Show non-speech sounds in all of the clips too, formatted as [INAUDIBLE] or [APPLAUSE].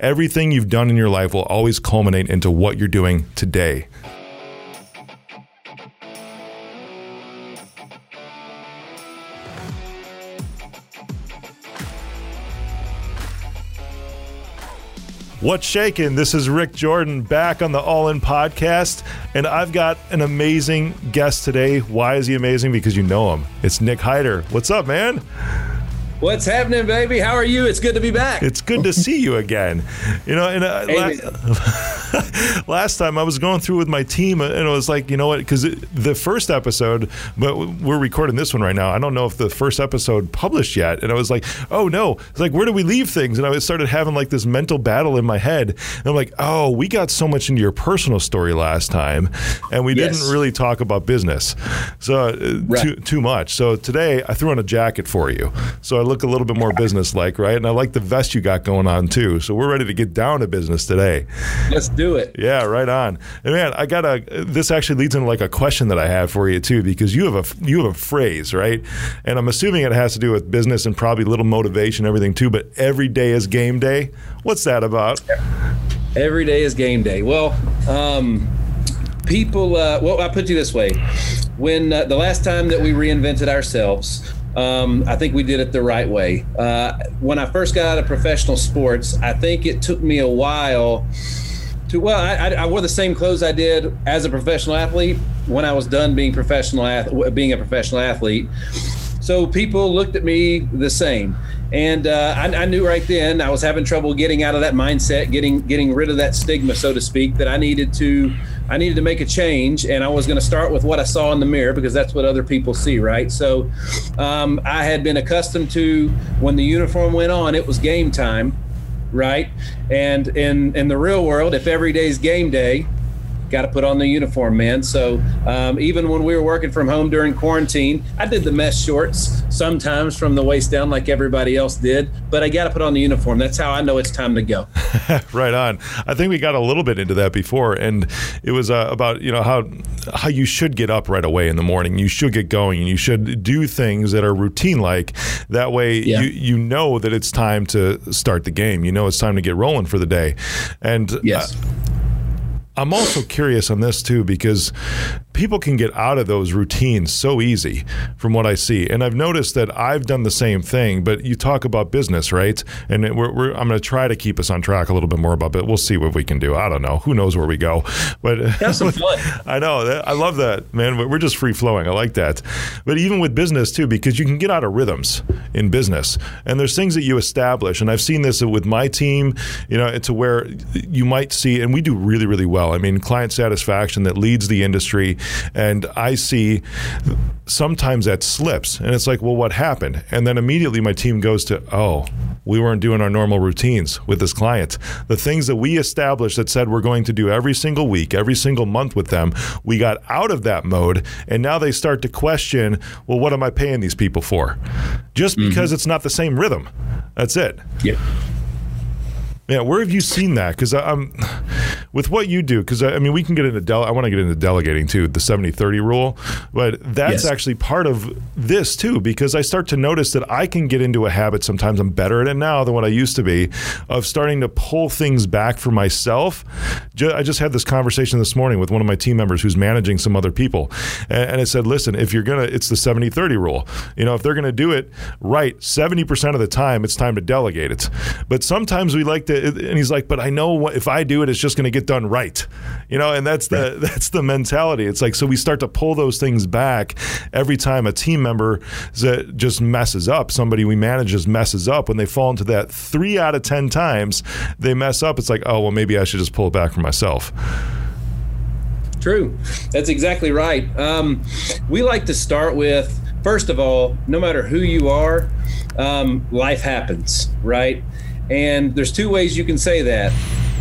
Everything you've done in your life will always culminate into what you're doing today. What's shaking? This is Rick Jordan back on the All In podcast, and I've got an amazing guest today. Why is he amazing? Because you know him. It's Nick Hyder. What's up, man? What's happening, baby? How are you? It's good to be back. It's good to see you again. You know, and uh, la- [LAUGHS] last time I was going through with my team, and it was like, you know what? Because the first episode, but we're recording this one right now. I don't know if the first episode published yet, and I was like, oh no! It's like, where do we leave things? And I started having like this mental battle in my head. And I'm like, oh, we got so much into your personal story last time, and we yes. didn't really talk about business, so uh, right. too too much. So today I threw on a jacket for you. So I look a little bit more business like, right? And I like the vest you got going on too. So we're ready to get down to business today. Let's do it. Yeah, right on. And man, I got a. This actually leads into like a question that I have for you too, because you have a you have a phrase, right? And I'm assuming it has to do with business and probably a little motivation, everything too. But every day is game day. What's that about? Every day is game day. Well, um, people. Uh, well, I put you this way: when uh, the last time that we reinvented ourselves um, I think we did it the right way. Uh, when I first got out of professional sports, I think it took me a while to well, I, I, wore the same clothes I did as a professional athlete when I was done being professional being a professional athlete. So people looked at me the same, and uh, I, I, knew right then I was having trouble getting out of that mindset, getting getting rid of that stigma, so to speak, that I needed to I needed to make a change, and I was going to start with what I saw in the mirror because that's what other people see, right? So um, I had been accustomed to when the uniform went on, it was game time, right? And in in the real world, if every day is game day, got to put on the uniform, man. So um, even when we were working from home during quarantine, I did the mesh shorts sometimes from the waist down, like everybody else did. But I got to put on the uniform. That's how I know it's time to go. [LAUGHS] right on. I think we got a little bit into that before, and it was uh, about you know how how you should get up right away in the morning. You should get going, and you should do things that are routine like. That way, yeah. you you know that it's time to start the game. You know it's time to get rolling for the day, and yes. Uh, I'm also curious on this too because people can get out of those routines so easy from what I see. And I've noticed that I've done the same thing, but you talk about business, right? And we're, we're, I'm going to try to keep us on track a little bit more about it. We'll see what we can do. I don't know. Who knows where we go? But [LAUGHS] I know. I love that, man. We're just free flowing. I like that. But even with business too, because you can get out of rhythms in business. And there's things that you establish. And I've seen this with my team, you know, to where you might see, and we do really, really well. I mean, client satisfaction that leads the industry and I see sometimes that slips and it's like, well, what happened? And then immediately my team goes to, oh, we weren't doing our normal routines with this client. The things that we established that said we're going to do every single week, every single month with them, we got out of that mode. And now they start to question, well, what am I paying these people for? Just because mm-hmm. it's not the same rhythm. That's it. Yeah. Yeah, where have you seen that? Because I'm with what you do. Because uh, I mean, we can get into dele- I want to get into delegating too, the 70-30 rule, but that's yes. actually part of this too. Because I start to notice that I can get into a habit. Sometimes I'm better at it now than what I used to be, of starting to pull things back for myself. I just had this conversation this morning with one of my team members who's managing some other people, and I said, "Listen, if you're gonna, it's the 70-30 rule. You know, if they're gonna do it right, seventy percent of the time, it's time to delegate it. But sometimes we like to." and he's like, but I know what, if I do it, it's just going to get done right, you know. And that's the yeah. [LAUGHS] that's the mentality. It's like so we start to pull those things back every time a team member that just messes up. Somebody we manage just messes up when they fall into that three out of ten times they mess up. It's like, oh well, maybe I should just pull it back for myself. True, that's exactly right. Um, we like to start with first of all, no matter who you are, um, life happens, right? And there's two ways you can say that.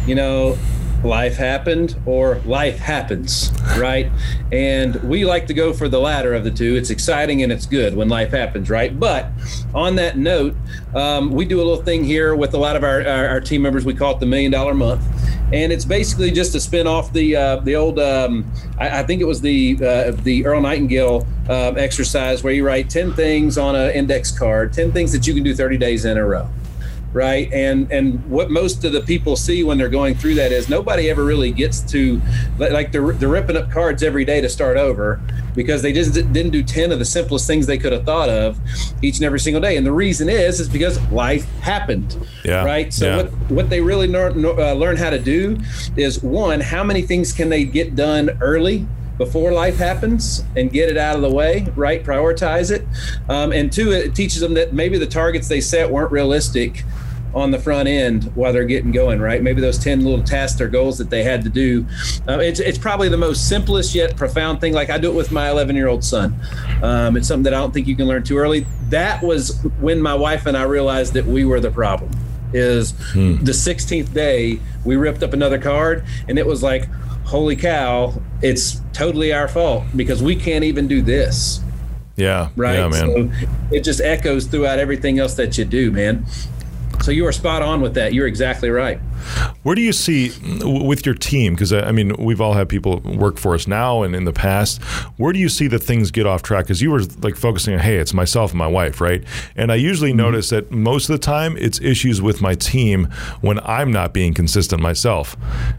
You know, life happened or life happens, right? And we like to go for the latter of the two. It's exciting and it's good when life happens, right? But on that note, um, we do a little thing here with a lot of our, our, our, team members. We call it the Million Dollar Month. And it's basically just to spin off the uh, the old, um, I, I, think it was the uh, the Earl Nightingale uh, exercise where you write 10 things on an index card, 10 things that you can do 30 days in a row right? And and what most of the people see when they're going through that is nobody ever really gets to like they're, they're ripping up cards every day to start over because they just didn't do 10 of the simplest things they could have thought of each and every single day. And the reason is is because life happened. Yeah. Right? So yeah. what what they really learn, uh, learn how to do is one, how many things can they get done early before life happens and get it out of the way, right? Prioritize it. Um, and two, it teaches them that maybe the targets they set weren't realistic on the front end while they're getting going, right? Maybe those 10 little tasks or goals that they had to do. Uh, it's, it's probably the most simplest yet profound thing. Like I do it with my 11 year old son. Um, it's something that I don't think you can learn too early. That was when my wife and I realized that we were the problem. Is hmm. the 16th day we ripped up another card and it was like, holy cow, it's totally our fault because we can't even do this. Yeah. Right. Yeah, man. So it just echoes throughout everything else that you do, man. So you are spot on with that. You're exactly right. Where do you see with your team? Because I mean, we've all had people work for us now and in the past. Where do you see that things get off track? Because you were like focusing on, hey, it's myself and my wife, right? And I usually mm-hmm. notice that most of the time it's issues with my team when I'm not being consistent myself.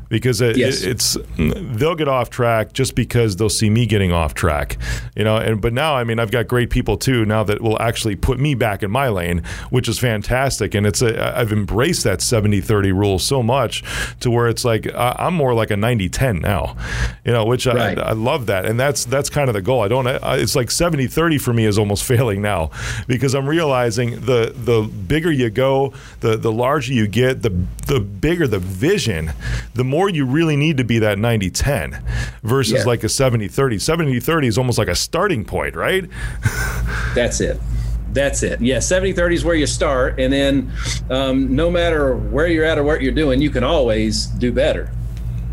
Because it, yes. it, it's they'll get off track just because they'll see me getting off track, you know. And but now, I mean, I've got great people too now that will actually put me back in my lane, which is fantastic. And it's a, I've embraced that 70-30 rule so much to where it's like uh, I'm more like a 90-10 now, you know, which right. I, I, love that, and that's that's kind of the goal. I don't. I, it's like 70-30 for me is almost [LAUGHS] failing now because I'm realizing the the bigger you go, the the larger you get, the the bigger the vision, the more you really need to be that 90-10 versus yeah. like a 70-30. 70-30 is almost like a starting point, right? [LAUGHS] That's it. That's it. Yeah, 70 30 is where you start. And then um, no matter where you're at or what you're doing, you can always do better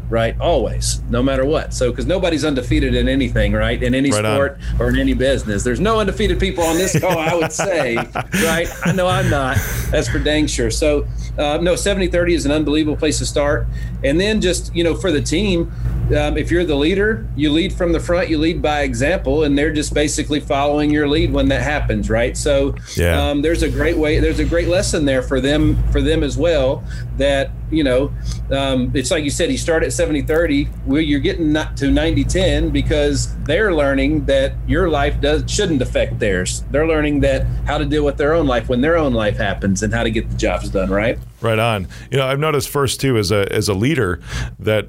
right? Always, no matter what. So, because nobody's undefeated in anything, right? In any right sport on. or in any business, there's no undefeated people on this call. I would say, [LAUGHS] right? I know I'm not. That's for dang sure. So, uh, no, 70 30 is an unbelievable place to start. And then just, you know, for the team, um, if you're the leader, you lead from the front, you lead by example, and they're just basically following your lead when that happens, right? So, yeah. um, there's a great way, there's a great lesson there for them, for them as well. That you know, um, it's like you said, you start at 70 30, well, you're getting not to 90 10 because they're learning that your life does shouldn't affect theirs. They're learning that how to deal with their own life when their own life happens and how to get the jobs done, right? Right on. You know, I've noticed first too as a as a leader that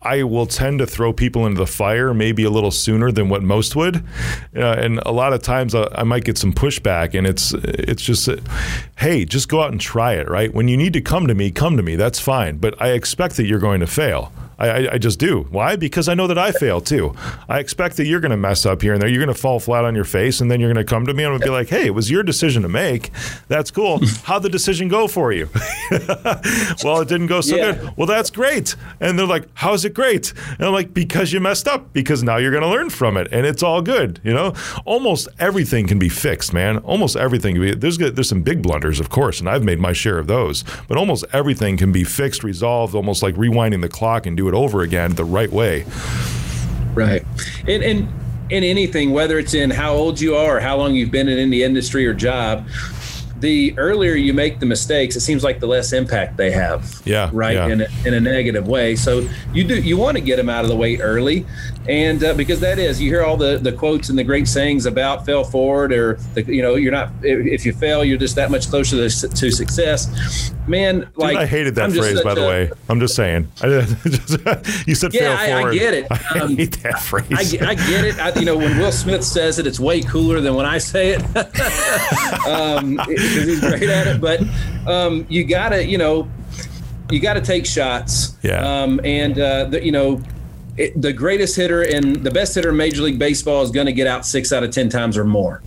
I will tend to throw people into the fire maybe a little sooner than what most would, uh, and a lot of times I, I, might get some pushback, and it's it's just, hey, just go out and try it, right? When you need to come to me, come to me. That's fine, but I expect that you're going to fail. I, I, just do. Why? Because I know that I fail too. I expect that you're going to mess up here and there. You're going to fall flat on your face, and then you're going to come to me and be like, "Hey, it was your decision to make. That's cool. How'd the decision go for you?" [LAUGHS] well, it didn't go so yeah. good. Well, that's great. And they're like, "How's it great?" And I'm like, "Because you messed up. Because now you're going to learn from it, and it's all good." You know, almost everything can be fixed, man. Almost everything. can There's there's some big blunders, of course, and I've made my share of those. But almost everything can be fixed, resolved, almost like rewinding the clock and do it over again the right way. Right. And, and in anything, whether it's in how old you are or how long you've been in any industry or job, the earlier you make the mistakes, it seems like the less impact they have. Yeah. Right. Yeah. In, a, in a negative way. So you do you want to get them out of the way early, and uh, because that is you hear all the the quotes and the great sayings about fail forward or the, you know you're not if you fail you're just that much closer to, to success. Man, Dude, like I hated that phrase by the a, way. I'm just saying. [LAUGHS] you said yeah, fail I, forward. I get it. [LAUGHS] Um, I hate that phrase. I, I get it. I, you know when Will Smith says it, it's way cooler than when I say it. [LAUGHS] um, because he's great at it. But um, you gotta, you know, you got to take shots. Yeah. Um, and uh, the, you know, it, the greatest hitter and the best hitter in Major League Baseball is going to get out six out of ten times or more.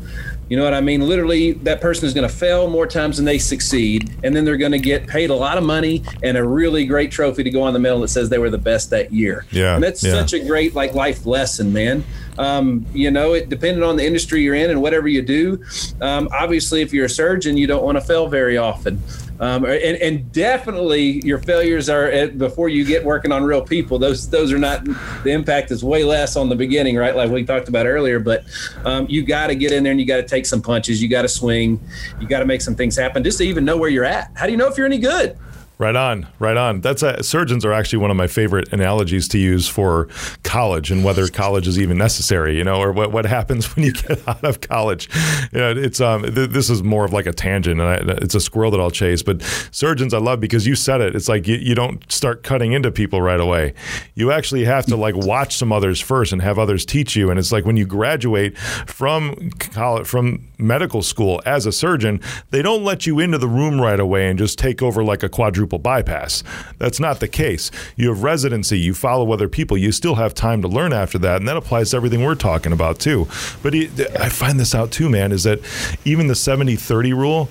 You know what I mean? Literally, that person is going to fail more times than they succeed, and then they're going to get paid a lot of money and a really great trophy to go on the medal that says they were the best that year. Yeah, and that's yeah. such a great like life lesson, man. Um, you know, it depending on the industry you're in and whatever you do. Um, obviously, if you're a surgeon, you don't want to fail very often. Um, and, and, definitely your failures are at, before you get working on real people. Those those are not the impact is way less on the beginning, right? Like we talked about earlier. But um, you got to get in there and you got to take some punches. You got to swing. You got to make some things happen just to even know where you're at. How do you know if you're any good? Right on, right on. That's a, surgeons are actually one of my favorite analogies to use for college and whether college is even necessary, you know, or what, what happens [LAUGHS] when you get out of college. You know, it's um, th- this is more of like a tangent, and I, it's a squirrel that I'll chase. But surgeons, I love because you said it. It's like you, you don't start cutting into people right away. You actually have to like watch some others first and have others teach you. And it's like when you graduate from college, from medical school as a surgeon, they don't let you into the room right away and just take over like a quadruple quadruple bypass. That's not the case. You have residency, you follow other people, you still have time to learn after that, and that applies to everything we're talking about too. But I find this out too, man, is that even the 70 30 rule,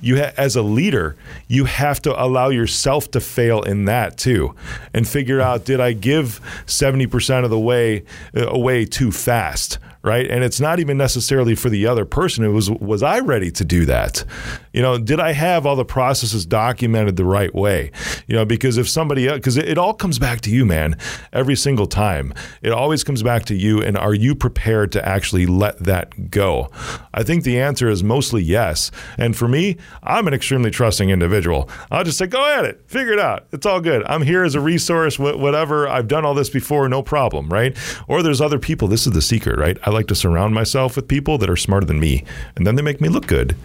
you ha- as a leader, you have to allow yourself to fail in that too, and figure out did I give seventy percent of the way uh, away too fast, right? And it's not even necessarily for the other person. It was was I ready to do that? You know, did I have all the processes documented the right way? You know, because if somebody because it, it all comes back to you, man, every single time. It always comes back to you, and are you prepared to actually let that go? I think the answer is mostly yes. And for me, I'm an extremely trusting individual. I'll just say, go at it, figure it out. It's all good. I'm here as a resource, whatever. I've done all this before, no problem, right? Or there's other people. This is the secret, right? I like to surround myself with people that are smarter than me, and then they make me look good.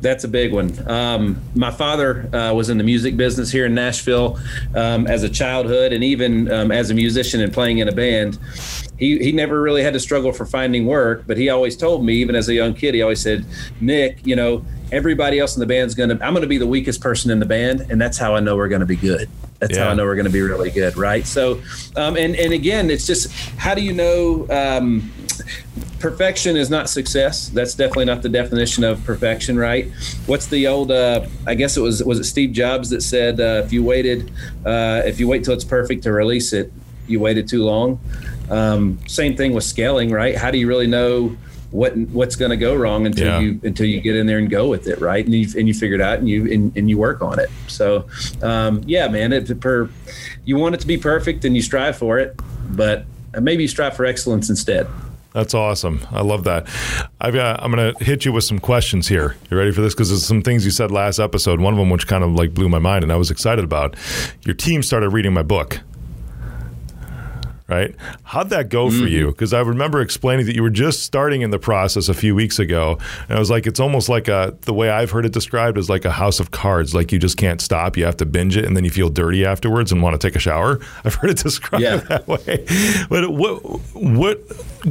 That's a big one. Um, my father uh, was in the music business here in Nashville um, as a childhood, and even um, as a musician and playing in a band. He, he never really had to struggle for finding work, but he always told me, even as a young kid, he always said, Nick, you know, everybody else in the band's gonna, I'm gonna be the weakest person in the band, and that's how I know we're gonna be good. That's yeah. how I know we're going to be really good, right? So, um, and and again, it's just how do you know um, perfection is not success. That's definitely not the definition of perfection, right? What's the old? Uh, I guess it was was it Steve Jobs that said uh, if you waited, uh, if you wait till it's perfect to release it, you waited too long. Um, same thing with scaling, right? How do you really know? what what's going to go wrong until yeah. you until you get in there and go with it right and you and you figure it out and you and, and you work on it so um, yeah man it per you want it to be perfect and you strive for it but maybe you strive for excellence instead that's awesome. I love that. I've got, I'm going to hit you with some questions here. You ready for this? Because there's some things you said last episode. One of them, which kind of like blew my mind, and I was excited about. Your team started reading my book right? How'd that go mm-hmm. for you? Because I remember explaining that you were just starting in the process a few weeks ago, and I was like, it's almost like a the way I've heard it described is like a house of cards. Like you just can't stop. You have to binge it, and then you feel dirty afterwards and want to take a shower. [LAUGHS] I've heard it described yeah. that way. But what what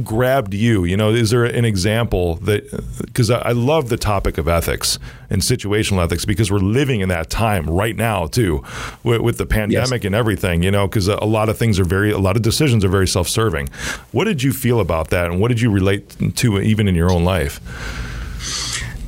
grabbed you? You know, is there an example that because I, I love the topic of ethics and situational ethics because we're living in that time right now too, with, with the pandemic yes. and everything. You know, because a, a lot of things are very a lot of decisions decisions are very self-serving. What did you feel about that, and what did you relate to even in your own life?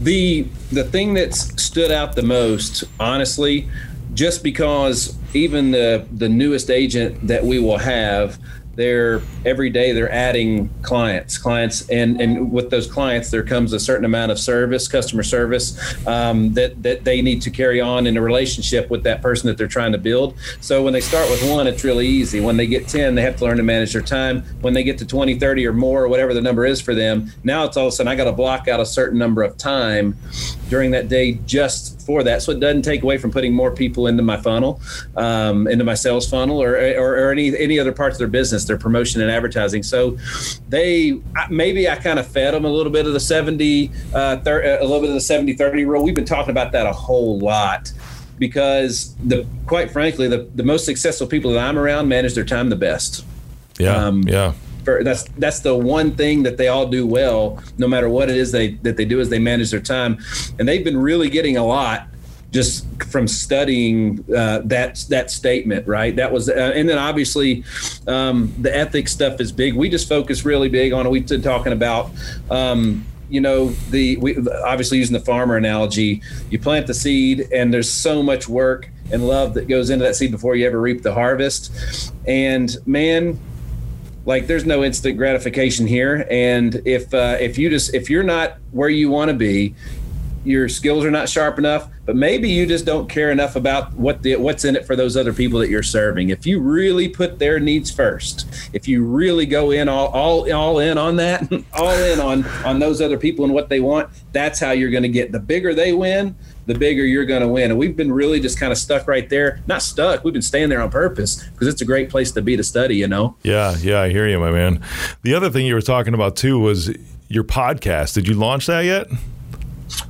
The the thing that stood out the most, honestly, just because even the the newest agent that we will have they're every day they're adding clients clients and and with those clients there comes a certain amount of service customer service um, that that they need to carry on in a relationship with that person that they're trying to build. So when they start with one it's really easy. When they get 10 they have to learn to manage their time. When they get to 20 30 or more or whatever the number is for them now it's all of a sudden i got to block out a certain number of time during that day just for that. So it doesn't take away from putting more people into my funnel, um, into my sales funnel, or, or, or any any other parts of their business, their promotion and advertising. So they maybe I kind of fed them a little bit of the 70, uh, 30, a little bit of the 70 30 rule. We've been talking about that a whole lot because the quite frankly the, the most successful people that I'm around manage their time the best. Yeah. Um, yeah that's that's the one thing that they all do well, no matter what it is they that they do is they manage their time, and they've been really getting a lot just from studying uh, that that statement, right? That was, uh, and then obviously um, the ethics stuff is big. We just focus really big on it. We've been talking about. Um, you know the we obviously using the farmer analogy you plant the seed and there's so much work and love that goes into that seed before you ever reap the harvest and man like there's no instant gratification here. And if uh, if you just if you're not where you want to be your skills are not sharp enough but maybe you just don't care enough about what the what's in it for those other people that you're serving if you really put their needs first if you really go in all all, all in on that [LAUGHS] all in on on those other people and what they want that's how you're going to get the bigger they win the bigger you're going to win. And we've been really just kind of stuck right there. Not stuck. We've been staying there on purpose because it's a great place to be to study, you know? Yeah, yeah, I hear you, my man. The other thing you were talking about too was your podcast. Did you launch that yet?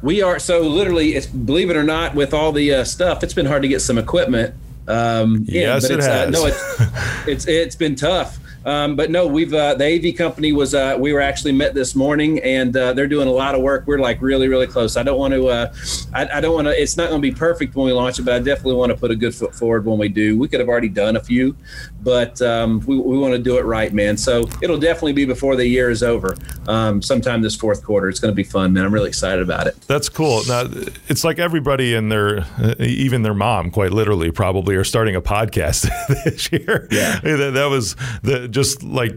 We are so literally, it's believe it or not, with all the uh, stuff, it's been hard to get some equipment. Um, yes, in, it has. Uh, no, it's, it's it's been tough. Um, but no, we've uh, the AV company was uh, we were actually met this morning, and uh, they're doing a lot of work. We're like really, really close. I don't want to, uh, I, I, don't want to. It's not going to be perfect when we launch it, but I definitely want to put a good foot forward when we do. We could have already done a few, but um, we, we want to do it right, man. So it'll definitely be before the year is over, um, sometime this fourth quarter. It's going to be fun, man. I'm really excited about it. That's cool. Now, it's like everybody in their, even their mom, quite literally, probably are starting a podcast [LAUGHS] this year. Yeah, that, that was the just like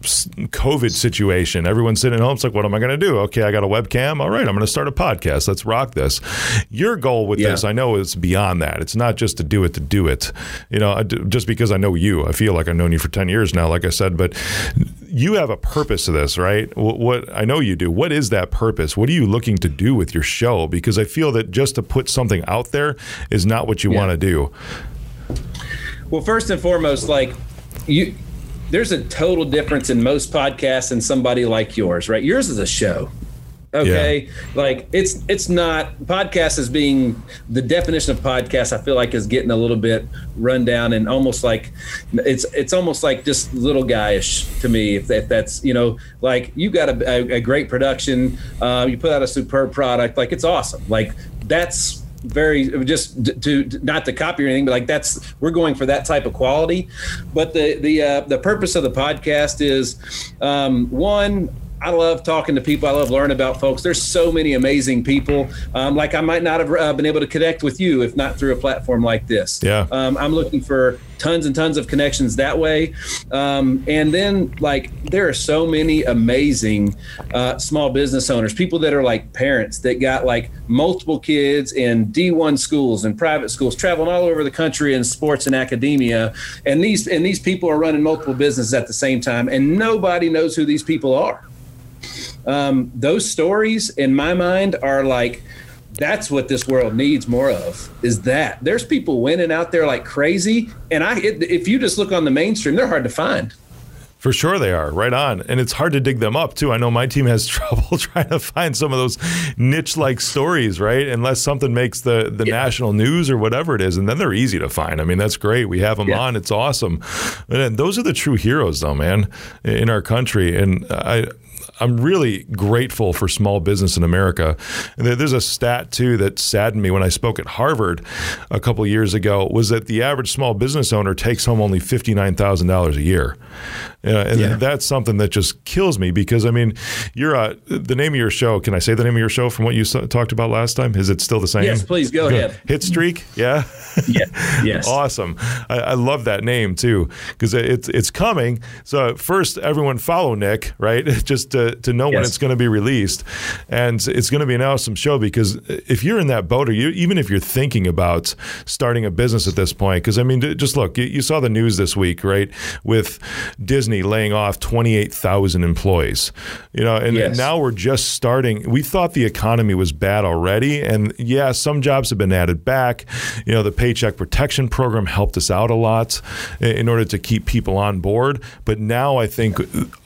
COVID situation. Everyone's sitting at home. It's like, what am I going to do? Okay, I got a webcam. All right, I'm going to start a podcast. Let's rock this. Your goal with yeah. this, I know, is beyond that. It's not just to do it to do it. You know, just because I know you, I feel like I've known you for ten years now. Like I said, but you have a purpose to this, right? What, what I know you do. What is that purpose? What are you looking to do with your show? Because I feel that just to put something out there is not what you yeah. want to do. Well, first and foremost, like you there's a total difference in most podcasts and somebody like yours, right? Yours is a show. Okay. Yeah. Like it's it's not podcast is being the definition of podcast, I feel like is getting a little bit run down and almost like it's it's almost like just little guyish to me if, if that's you know like you got a, a, a great production uh, you put out a superb product like it's awesome like that's very just to, to, not to copy or anything, but like that's we're going for that type of quality. But the the uh, the purpose of the podcast is um, one. I love talking to people. I love learning about folks. There's so many amazing people. Um, like I might not have uh, been able to connect with you if not through a platform like this. Yeah. Um, I'm looking for tons and tons of connections that way. Um, and then, like, there are so many amazing uh, small business owners, people that are like parents that got like multiple kids in D1 schools and private schools, traveling all over the country in sports and academia. And these and these people are running multiple businesses at the same time, and nobody knows who these people are. Um, those stories, in my mind, are like that's what this world needs more of is that. There's people winning out there like crazy and i if you just look on the mainstream they're hard to find. For sure they are right on. And it's hard to dig them up too. I know my team has [LAUGHS] trouble trying to find some of those niche like stories right? Unless something makes the the yeah. national news or whatever it is and then they're easy to find. I mean that's great. We have them yeah. on. It's awesome. And those are the true heroes though man in our country. And i I'm really grateful for small business in America. There's a stat too that saddened me when I spoke at Harvard a couple years ago was that the average small business owner takes home only fifty nine thousand dollars a year. Yeah, and yeah. that's something that just kills me because I mean, you're uh, the name of your show. Can I say the name of your show from what you talked about last time? Is it still the same? Yes, please go, go. ahead. Hit Streak, yeah, [LAUGHS] yeah, yes, [LAUGHS] awesome. I, I, love that name too because it's it's coming. So first, everyone follow Nick, right? [LAUGHS] Just to to know yes. when it's going to be released, and it's going to be an awesome show because if you're in that boat, or you even if you're thinking about starting a business at this point, because I mean, just look, you, you saw the news this week, right, with Disney laying off 28,000 employees. You know, and yes. now we're just starting. We thought the economy was bad already, and yeah, some jobs have been added back. You know, the Paycheck Protection Program helped us out a lot in order to keep people on board. But now I think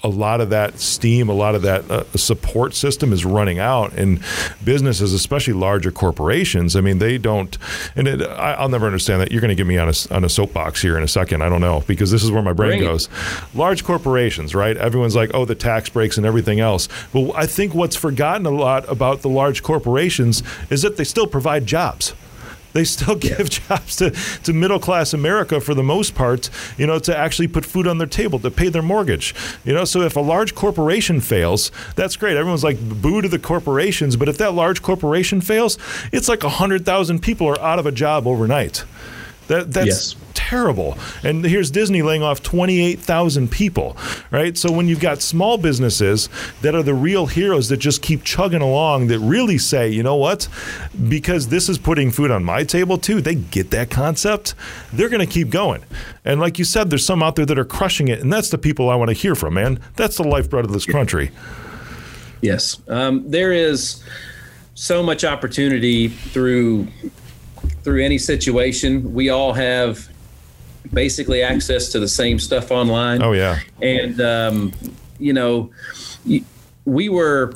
a lot of that steam, a lot of that uh, support system is running out, and businesses, especially larger corporations, I mean, they don't. And it, I, will never understand that. You're going to get me on a on a soapbox here in a second. I don't know because this is where my brain Bring goes. Large large corporations, right? Everyone's like, oh, the tax breaks and everything else. But I think what's forgotten a lot about the large corporations is that they still provide jobs. They still [LAUGHS] give yeah. jobs to, to middle class America for the most part, you know, to actually put food on their table, to pay their mortgage. You know, so if a large corporation fails, that's great. Everyone's like boo to the corporations, but if that large corporation fails, it's like 100,000 people are out of a job overnight. That, that's yes terrible. And here's Disney laying off 28,000 people, right? So when you've got small businesses that are the real heroes that just keep chugging along, that really say, you know what, because this is putting food on my table too, they get that concept, they're going to keep going. And like you said, there's some out there that are crushing it, and that's the people I want to hear from, man. That's the lifeblood of this country. Yes, um, there is so much opportunity through through any situation. We all have basically access to the same stuff online. Oh yeah, and um, you know. we were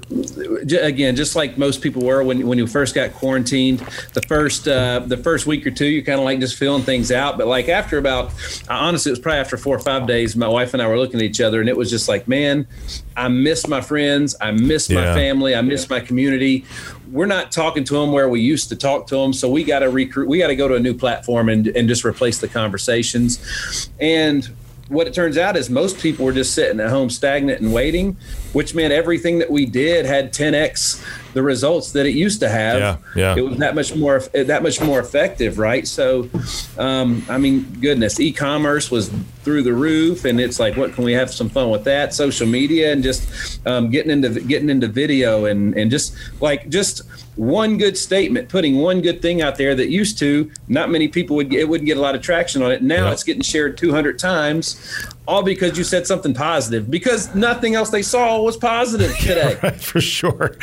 again just like most people were when when you first got quarantined the first uh, the first week or two you're kind of like just filling things out but like after about honestly it was probably after four or five days my wife and I were looking at each other and it was just like man I miss my friends I miss yeah. my family I miss my community we're not talking to them where we used to talk to them. So we got to recruit. We got to go to a new platform and and just replace the conversations. And what it turns out is most people were just sitting at home stagnant and waiting, which meant everything that we did had 10x the results that it used to have. Yeah, yeah. It was that much more that much more effective, right? So, um, I mean, goodness, e-commerce was through the roof, and it's like, what can we have some fun with that? Social media and just um, getting into getting into video and and just like just one good statement, putting one good thing out there that used to not many people would it wouldn't get a lot of traction on it. Now it's getting shared 200 times, all because you said something positive. Because nothing else they saw was positive [LAUGHS] today. right, for sure. [LAUGHS]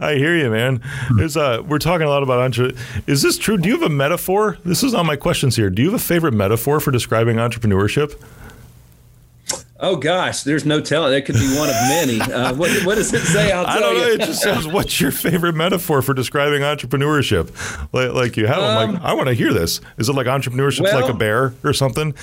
I hear you, man. There's a, we're talking a lot about entre- Is this true? Do you have a metaphor? This is on my questions here. Do you have a favorite metaphor for describing entrepreneurship? Oh gosh, there's no telling. That could be one of many. [LAUGHS] Uh, what, what, does it say? I'll tell I don't you. know. It just says, "What's your favorite metaphor for describing entrepreneurship?" Like, like you have. Um, I'm like, I want to hear this. Is it like entrepreneurship well, like a bear or something?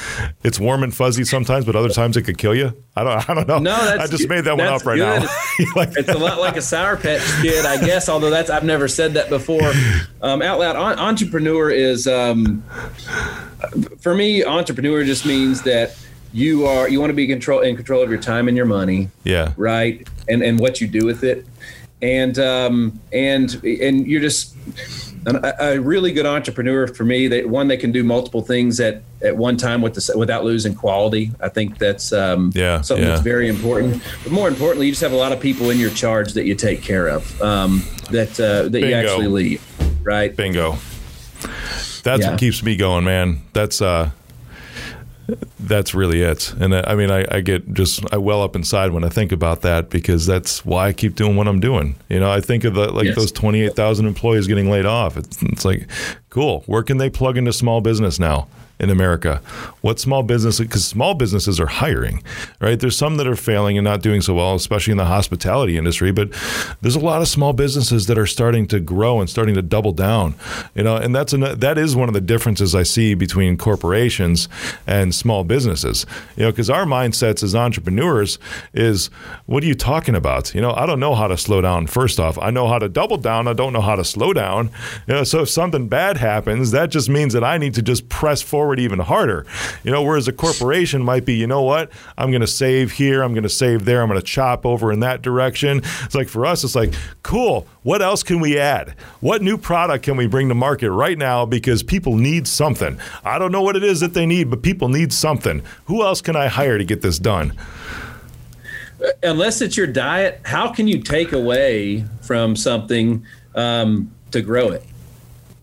It's warm and fuzzy sometimes, but other times it could kill you. I don't. I don't know. No, I just made that one up right good. [LAUGHS] now. like it's a lot like a sour patch kid, I guess. Although that's I've never said that before um, out loud. entrepreneur is um, for me. Entrepreneur just means that you are you want to be control in control of your time and your money. Yeah. Right. And and what you do with it, and um and and you're just a, a really good entrepreneur for me. That one that can do multiple things at at one time with the, without losing quality. I think that's um, yeah, something yeah. that's very important. But more importantly, you just have a lot of people in your charge that you take care of. Um, that uh, that Bingo. you actually lead. Right. Bingo. That's yeah. what keeps me going, man. That's uh that's really it. And I mean, I, I, get just I well up inside when I think about that because that's why I keep doing what I'm doing. You know, I think of the like yes. those 28,000 employees getting laid off. It's, it's like, cool. Where can they plug into small business now? In America? What small business? Because small businesses are hiring, right? There's some that are failing and not doing so well, especially in the hospitality industry. But there's a lot of small businesses that are starting to grow and starting to double down. You know, and that's an, that is one of the differences I see between corporations and small businesses. You know, because our mindsets as entrepreneurs is, what are you talking about? You know, I don't know how to slow down. First off, I know how to double down. I don't know how to slow down. You know, so if something bad happens, that just means that I need to just press forward forward even harder. You know, whereas a corporation might be, you know what, I'm going to save here, I'm going to save there, I'm going to chop over in that direction. It's like for us, it's like, cool, what else can we add? What new product can we bring to market right now because people need something? I don't know what it is that they need, but people need something. Who else can I hire to get this done? Unless it's your diet, how can you take away from something um, to grow it?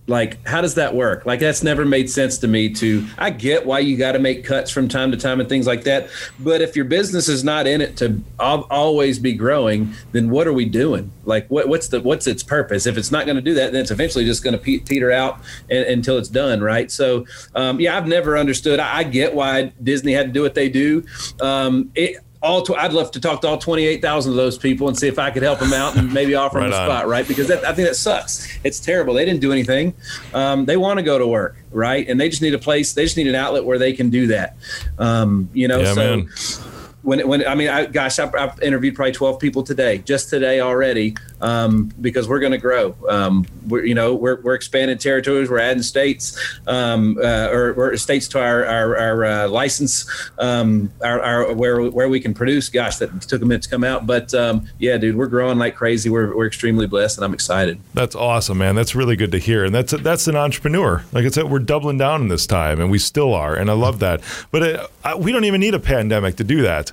Like how does that work? Like that's never made sense to me to i get why you got to make cuts from time to time and things like that but if your business is not in it to always be growing then what are we doing? Like what, what's the what's its purpose? If it's not going to do that then it's eventually just going to pe- peter out until it's done right? So um, yeah i've never understood I, I, get why disney had to do what they do. Um, it, all tw- I'd love to talk to all 28,000 of those people and see if I could help them out and maybe [LAUGHS] offer right them a on. spot, right? Because that, I think that sucks. It's terrible. They didn't do anything. Um, they want to go to work, right? And they just need a place. They just need an outlet where they can do that. Um, you know, yeah, so. Man. When when I mean, I, gosh, I've, I've, interviewed probably twelve people today, just today already, um, because we're going to grow. Um, we're you know we're, we're expanding territories, we're adding states, um, uh, or, states to our our, our uh, license, um, our, our, where where we can produce. Gosh, that took a minute to come out, but um, yeah, dude, we're growing like crazy. We're we're extremely blessed, and I'm excited. That's awesome, man. That's really good to hear, and that's that's an entrepreneur. Like I said, we're doubling down in this time, and we still are, and I love that. But it, I, we don't even need a pandemic to do that.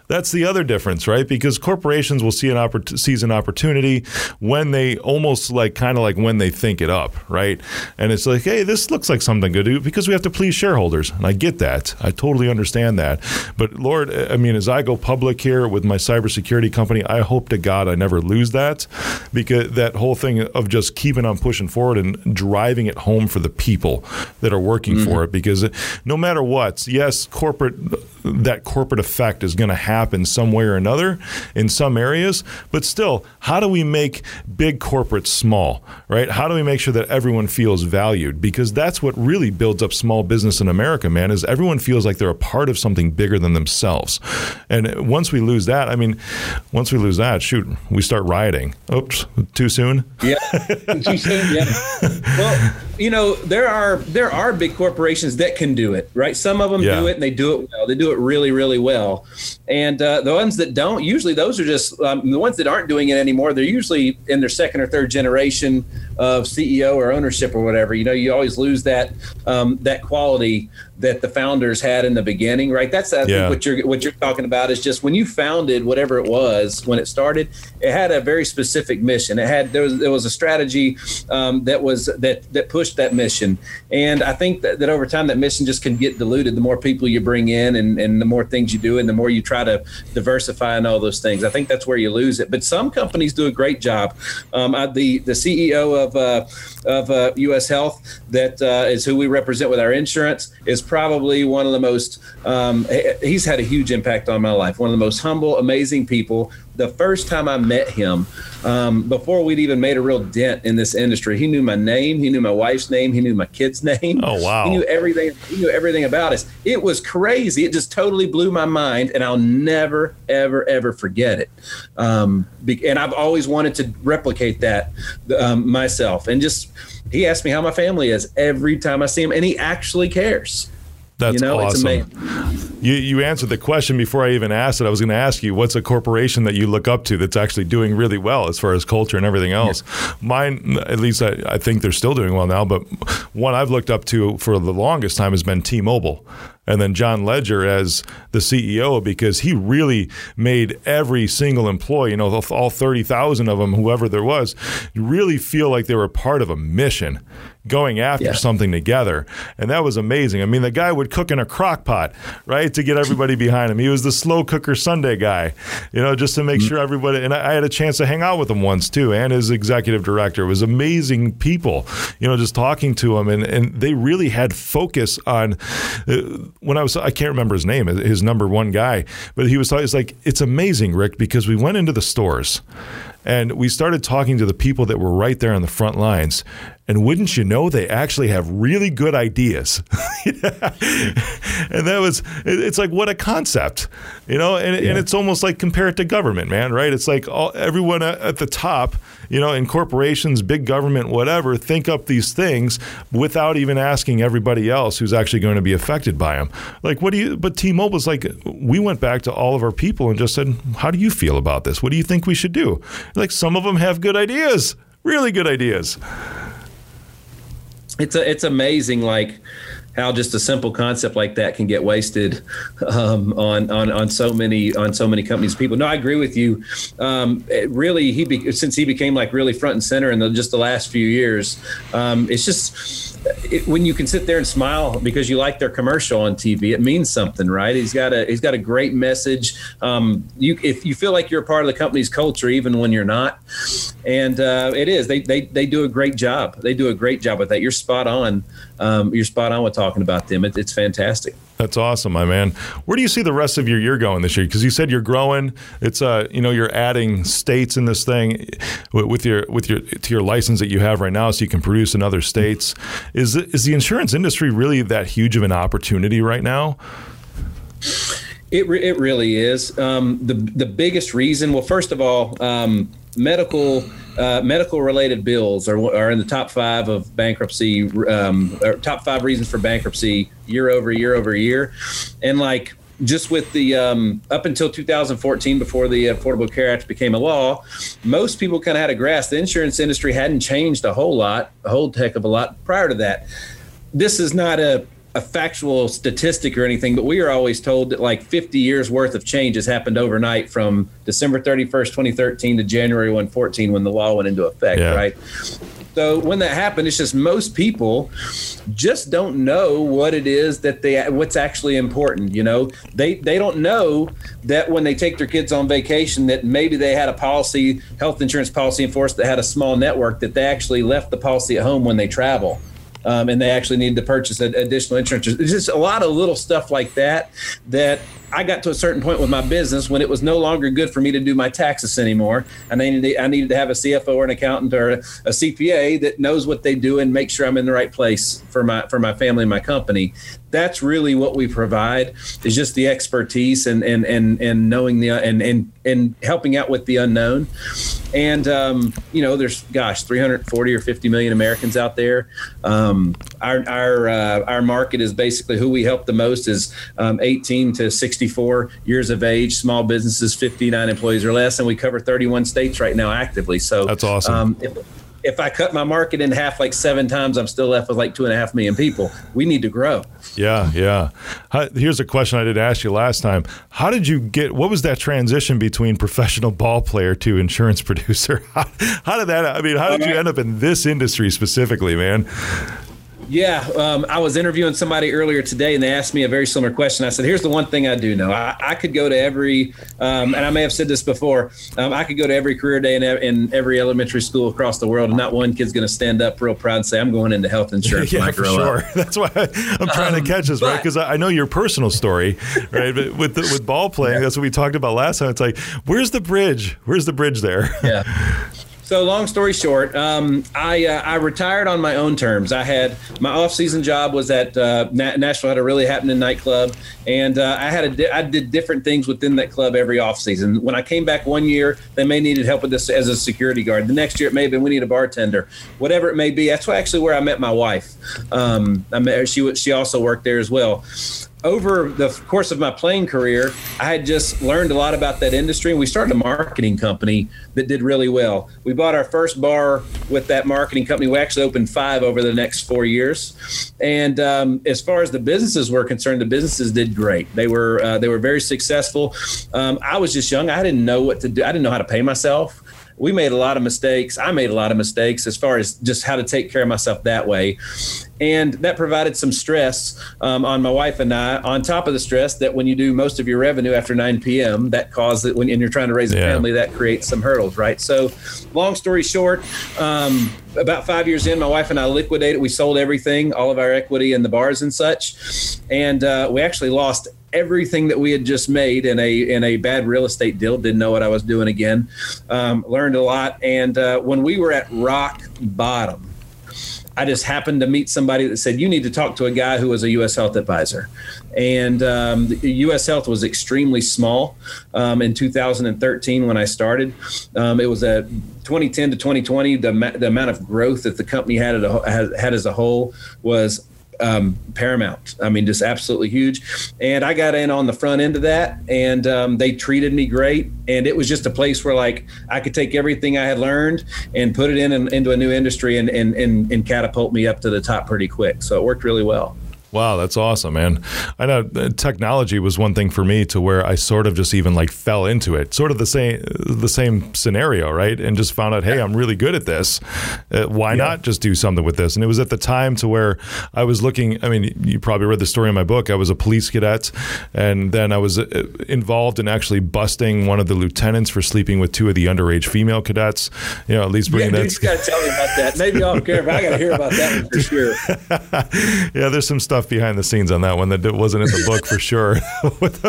That's the other difference, right? Because corporations will see an oppor- sees an opportunity when they almost like kind of like when they think it up, right? And it's like, hey, this looks like something good to do because we have to please shareholders, and I get that. I totally understand that. But Lord, I mean, as I go public here with my cybersecurity company, I hope to God I never lose that because that whole thing of just keeping on pushing forward and driving it home for the people that are working mm-hmm. for it. Because no matter what, yes, corporate that corporate effect is going to happen some way or another in some areas. But still, how do we make big corporates small, right? How do we make sure that everyone feels valued? Because that's what really builds up small business in America, man, is everyone feels like they're a part of something bigger than themselves. And once we lose that, I mean, once we lose that, shoot, we start rioting. Oops, too soon? Yeah, [LAUGHS] too soon, yeah. Well, you know, there are there are big corporations that can do it, right? Some of them yeah. do it and they do it well. They do it really, really well. And uh, the ones that don't, usually those are just um, the ones that aren't doing it anymore. They're usually in their second or third generation of CEO or ownership or whatever. You know, you always lose that um, that quality that the founders had in the beginning, right? That's I yeah. think what you're what you're talking about is just when you founded whatever it was when it started, it had a very specific mission. It had there was there was a strategy um, that was that that pushed that mission, and I think that, that over time that mission just can get diluted. The more people you bring in, and and the more things you do, and the more you try to diversify and all those things. I think that's where you lose it. But some companies do a great job. Um, I, the the CEO of uh, of uh, U.S. Health that uh, is who we represent with our insurance is probably one of the most. Um, he's had a huge impact on my life. One of the most humble, amazing people. The first time I met him, um, before we'd even made a real dent in this industry, he knew my name. He knew my wife's name. He knew my kid's [LAUGHS] name. Oh wow! He knew everything. He knew everything about us. It was crazy. It just totally blew my mind, and I'll never, ever, ever forget it. Um, and I've always wanted to replicate that um, myself, and just he asked me how my family is every time I see him, and he actually cares. That's you know, awesome. You you answered the question before I even asked it. I was going to ask you, what's a corporation that you look up to that's actually doing really well as far as culture and everything else? Yeah. Mine, at least I, I think they're still doing well now, but one I've looked up to for the longest time has been T-Mobile and then John Ledger as the CEO because he really made every single employee, you know, all 30,000 of them, whoever there was, really feel like they were part of a mission going after yeah. something together. And that was amazing. I mean, the guy would cook in a crock pot, right, to get everybody behind him. He was the slow cooker Sunday guy, you know, just to make mm-hmm. sure everybody. And I, I, had a chance to hang out with him once too, and his executive director. It was amazing people, you know, just talking to him. And, and they really had focus on. Uh, when I was, I can't remember his name, his number one guy, but he was, it's like, it's amazing, Rick, because we went into the stores and we started talking to the people that were right there on the front lines. And wouldn't you know, they actually have really good ideas. [LAUGHS] and that was, it's like, what a concept, you know? And, yeah. and it's almost like compare it to government, man, right? It's like all, everyone at the top, you know, in corporations, big government, whatever, think up these things without even asking everybody else who's actually going to be affected by them. Like, what do you, but T Mobile's like, we went back to all of our people and just said, how do you feel about this? What do you think we should do? Like, some of them have good ideas, really good ideas it's a, it's amazing like how just a simple concept like that can get wasted um, on, on on so many on so many companies people no i agree with you um, really he be, since he became like really front and center in the, just the last few years um, it's just it, when you can sit there and smile because you like their commercial on TV, it means something, right? He's got a he's got a great message. Um, you if you feel like you're a part of the company's culture, even when you're not, and uh, it is they, they they do a great job. They do a great job with that. You're spot on. Um, you're spot on with talking about them. It, it's fantastic. That's awesome, my man. Where do you see the rest of your year going this year? Because you said you're growing. It's uh, you know, you're adding states in this thing with your with your to your license that you have right now, so you can produce in other states. Is is the insurance industry really that huge of an opportunity right now? It, it really is. Um, the the biggest reason. Well, first of all, um, medical uh, medical related bills are, are in the top five of bankruptcy um, top five reasons for bankruptcy year over year over year, and like just with the um, up until 2014 before the affordable care act became a law most people kind of had a grasp. The insurance industry hadn't changed a whole lot a whole heck of a lot prior to that. This is not a a factual statistic or anything, but we are always told that like 50 years worth of change has happened overnight from December 31st, 2013 to January 1, 14 when the law went into effect, yeah. right? So when that happened, it's just most people just don't know what it is that they what's actually important. You know, they they don't know that when they take their kids on vacation, that maybe they had a policy, health insurance policy enforced that had a small network that they actually left the policy at home when they travel um, and they actually need to purchase additional insurance. It's just a lot of little stuff like that that I got to a certain point with my business when it was no longer good for me to do my taxes anymore. I needed to, I needed to have a CFO or an accountant or a, a CPA that knows what they do and make sure I'm in the right place for my for my family and my company. That's really what we provide is just the expertise and and and and knowing the and and and helping out with the unknown. And um, you know, there's gosh, 340 or 50 million Americans out there. Um, our our uh, our market is basically who we help the most is um, 18 to 64 years of age, small businesses, 59 employees or less, and we cover 31 states right now actively. So that's awesome. Um, if, if I cut my market in half like seven times, I'm still left with like two and a half million people. We need to grow. Yeah, yeah. Here's a question I did ask you last time. How did you get? What was that transition between professional ball player to insurance [LAUGHS] producer? How, how did that? I mean, how did you end up in this industry specifically, man? Yeah, um, I was interviewing somebody earlier today, and they asked me a very similar question. I said, "Here's the one thing I do know. I, I could go to every, um, and I may have said this before. Um, I could go to every career day in, in, every elementary school across the world, and not one kid's going to stand up real proud and say, "I'm going into health [LAUGHS] insurance." yeah, for sure. Up. [LAUGHS] That's why I, am trying to um, catch this but, right because I, I, know your personal story, right? But with the, with ball playing, yeah. that's what we talked about last time. It's like, where's the bridge? Where's the bridge there? Yeah. [LAUGHS] So long story short, um, I uh, I retired on my own terms. I had my off season job was at uh, Nashville had a really happening nightclub, and uh, I had a di- I did different things within that club every off season. When I came back one year, they may needed help with this as a security guard. The next year, it may have been we need a bartender, whatever it may be. That's actually where I met my wife. Um, I met she she also worked there as well over the course of my playing career, I had just learned a lot about that industry, and we started a marketing company that did really well. We bought our first bar with that marketing company. We actually opened five over the next four years, and um, as far as the businesses were concerned, the businesses did great. They were uh, they were very successful. Um, I was just young; I didn't know what to do. I didn't know how to pay myself we made a lot of mistakes. I made a lot of mistakes as far as just how to take care of myself that way. And that provided some stress um, on my wife and I, on top of the stress that when you do most of your revenue after 9 p.m., that causes, when and you're trying to raise a yeah. family, that creates some hurdles, right? So, long story short, um, about five years in, my wife and I liquidated. We sold everything, all of our equity in the bars and such. And uh, we actually lost everything that we had just made in a in a bad real estate deal. Didn't know what I was doing again. Um, learned a lot, and uh, when we were at rock bottom, I just happened to meet somebody that said you need to talk to a guy who was a U.S. Health advisor, and um, U.S. Health was extremely small um, in 2013 when I started. Um, it was a 2010 to 2020. The, the amount of growth that the company had, a, had as a whole was um, paramount. I mean, just absolutely huge. And I got in on the front end of that, and um, they treated me great. And it was just a place where like I could take everything I had learned and put it in, in into a new industry and, and and and catapult me up to the top pretty quick. So it worked really well. Wow, that's awesome, man. I know uh, technology was one thing for me to where I sort of just even like fell into it, sort of the same the same scenario, right? And just found out, hey, I'm really good at this. Uh, why yeah. not just do something with this? And it was at the time to where I was looking. I mean, you probably read the story in my book. I was a police cadet, and then I was uh, involved in actually busting one of the lieutenants for sleeping with two of the underage female cadets. You know, at least bringing yeah, that. You got to tell me about that. Maybe care, but I got to hear about that for sure. [LAUGHS] yeah, there's some stuff stuff behind the scenes on that one that wasn't in the book for sure. [LAUGHS] with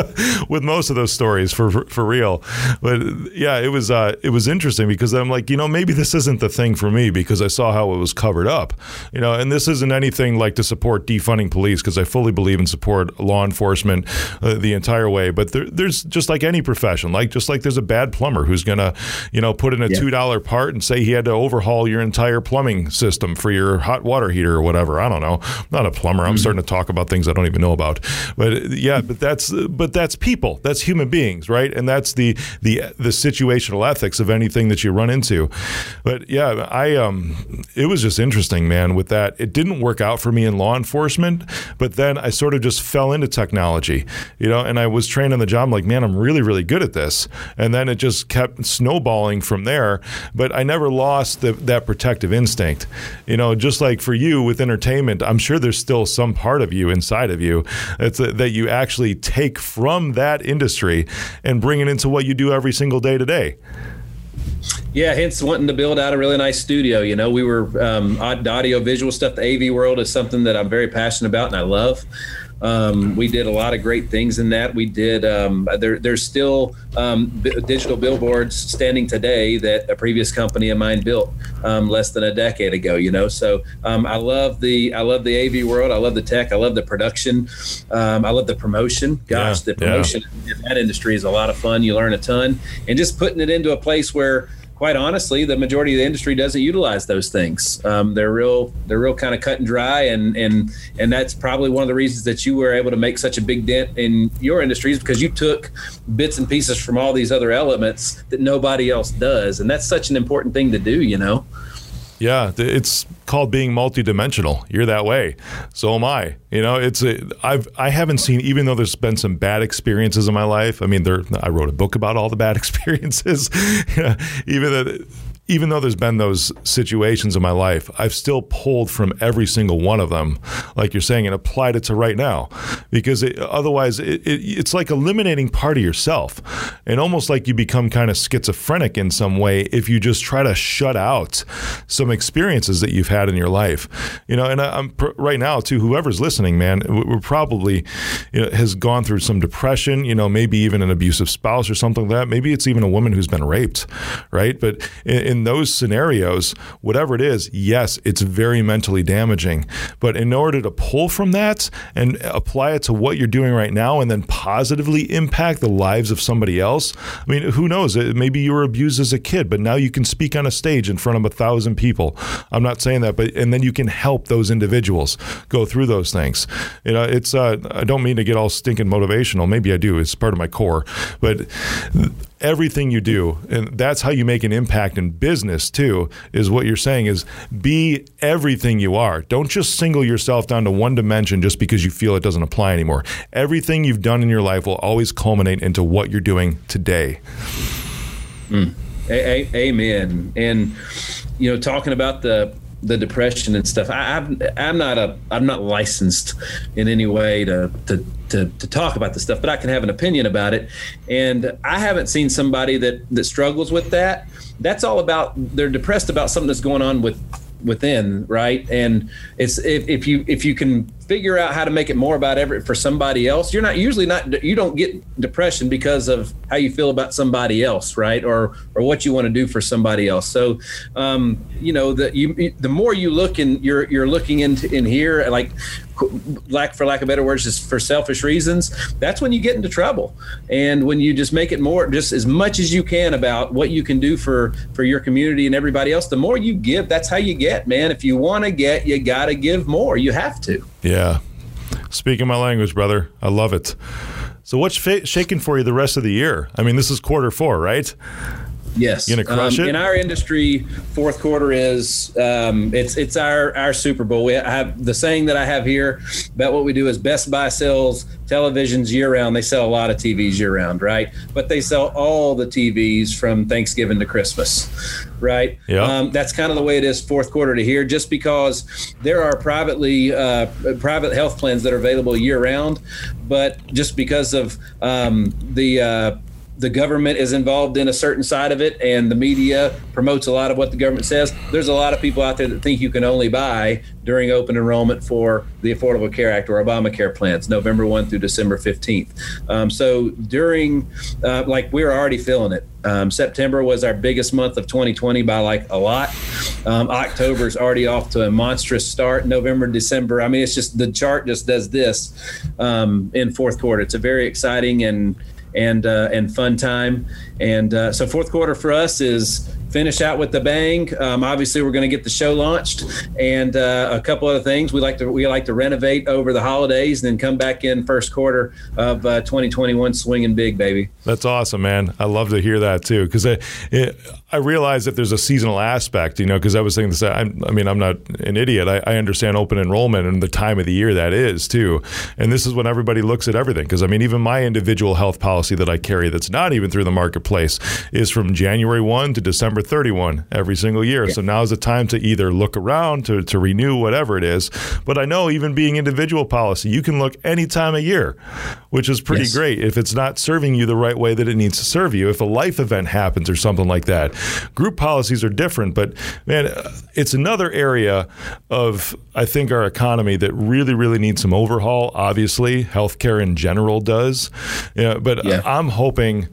with most of those stories for, for, for real, but yeah, it was uh, it was interesting because I'm like, you know, maybe this isn't the thing for me because I saw how it was covered up, you know, and this isn't anything like to support defunding police because I fully believe in support law enforcement uh, the entire way. But there, there's just like any profession, like just like there's a bad plumber who's gonna, you know, put in a yeah. two dollar part and say he had to overhaul your entire plumbing system for your hot water heater or whatever. I don't know. I'm not a plumber. I'm mm-hmm. starting to talk about things I don't even know about. But yeah, but that's but that's people. That's human beings, right? And that's the the the situational ethics of anything that you run into. But yeah, I um, it was just interesting, man. With that, it didn't work out for me in law enforcement, but then I sort of just fell into technology, you know. And I was trained on the job, I'm like, man, I'm really really good at this. And then it just kept snowballing from there. But I never lost the, that protective instinct, you know. Just like for you with entertainment, I'm sure there's still some part of you inside of you that's a, that you actually take from that industry and bring it into what you do every single day today. Yeah, hence wanting to build out a really nice studio. You know, we were um, audio visual stuff. The AV world is something that I'm very passionate about and I love. Um, we did a lot of great things in that. We did. Um, there, there's still um, b- digital billboards standing today that a previous company of mine built um, less than a decade ago. You know, so um, I love the I love the AV world. I love the tech. I love the production. Um, I love the promotion. Gosh, yeah, the promotion yeah. in that industry is a lot of fun. You learn a ton, and just putting it into a place where quite honestly, the majority of the industry doesn't utilize those things. Um, they're real, they're real kind of cut and dry, and and and that's probably one of the reasons that you were able to make such a big dent in your industries because you took bits and pieces from all these other elements that nobody else does, and that's such an important thing to do, you know. Yeah, it's called being multidimensional. You're that way. So am I. You know, it's a, I've I haven't seen even though there's been some bad experiences in my life. I mean, there I wrote a book about all the bad [LAUGHS] experiences. [LAUGHS] even that even though there's been those situations in my life, I've still pulled from every single one of them, like you're saying, and applied it to right now. Because it, otherwise, it, it, it's like eliminating part of yourself, and almost like you become kind of schizophrenic in some way if you just try to shut out some experiences that you've had in your life. You know, and I, am right now too. Whoever's listening, man, we're probably you know, has gone through some depression. You know, maybe even an abusive spouse or something like that. Maybe it's even a woman who's been raped, right? But in, in those scenarios, whatever it is, yes, it's very mentally damaging. But in order to pull from that and apply it to what you're doing right now and then positively impact the lives of somebody else, I mean, who knows? Maybe you were abused as a kid, but now you can speak on a stage in front of a thousand people. I'm not saying that, but and then you can help those individuals go through those things. You know, it's uh, I don't mean to get all stinking motivational. Maybe I do. It's part of my core, but everything you do and that's how you make an impact in business too is what you're saying is be everything you are don't just single yourself down to one dimension just because you feel it doesn't apply anymore everything you've done in your life will always culminate into what you're doing today mm. a- a- amen and you know talking about the the depression and stuff. I, am I'm, I'm not a I'm not licensed in any way to, to to to talk about the stuff, but I can have an opinion about it. And I haven't seen somebody that that struggles with that. That's all about they're depressed about something that's going on with within, right? And it's if, if you if you can figure out how to make it more about every for somebody else, you're not usually not you don't get depression because of how you feel about somebody else, right? Or or what you want to do for somebody else. So, um, you know, the you the more you look and you're you're looking into in here, like lack for lack of better words, just for selfish reasons, that's when you get into trouble. And when you just make it more, just as much as you can about what you can do for for your community and everybody else, the more you give, that's how you get, man. If you want to get, you got to give more. You have to. Yeah. Speaking my language, brother. I love it. So what's shaking for you the rest of the year? I mean, this is quarter four, right? Yes, you gonna crush um, it in our industry. Fourth quarter is um, it's it's our our Super Bowl. We have the saying that I have here about what we do is Best Buy sells televisions year round. They sell a lot of TVs year round, right? But they sell all the TVs from Thanksgiving to Christmas, right? Yeah. Um, that's kind of the way it is fourth quarter to here. Just because there are privately uh, private health plans that are available year round, but just because of um, the uh, the government is involved in a certain side of it and the media promotes a lot of what the government says, there's a lot of people out there that think you can only buy during open enrollment for the Affordable Care Act or Obamacare plans, November 1 through December 15th. Um, so during, uh, like, we're already feeling it. Um, September was our biggest month of 2020 by like a lot. Um, October is already off to a monstrous start. November, December. I mean, it's just the chart just does this um, in fourth quarter. It's a very exciting and and uh, and fun time. And uh, so fourth quarter for us is finish out with the bang. Um, obviously, we're going to get the show launched and uh, a couple other things. We like to we like to renovate over the holidays and then come back in first quarter of uh, 2021 swinging big, baby. That's awesome, man. I love to hear that too because I it, I realize that there's a seasonal aspect, you know. Because I was thinking this, I, I mean, I'm not an idiot. I, I understand open enrollment and the time of the year that is too. And this is when everybody looks at everything. Because I mean, even my individual health policy that I carry that's not even through the marketplace is from January 1 to December 31 every single year. Yeah. So now is the time to either look around to, to renew whatever it is. But I know even being individual policy, you can look any time of year, which is pretty yes. great if it's not serving you the right way that it needs to serve you. If a life event happens or something like that, group policies are different. But man, uh, it's another area of I think our economy that really, really needs some overhaul. Obviously, healthcare in general does. Yeah, but yeah. I'm hoping,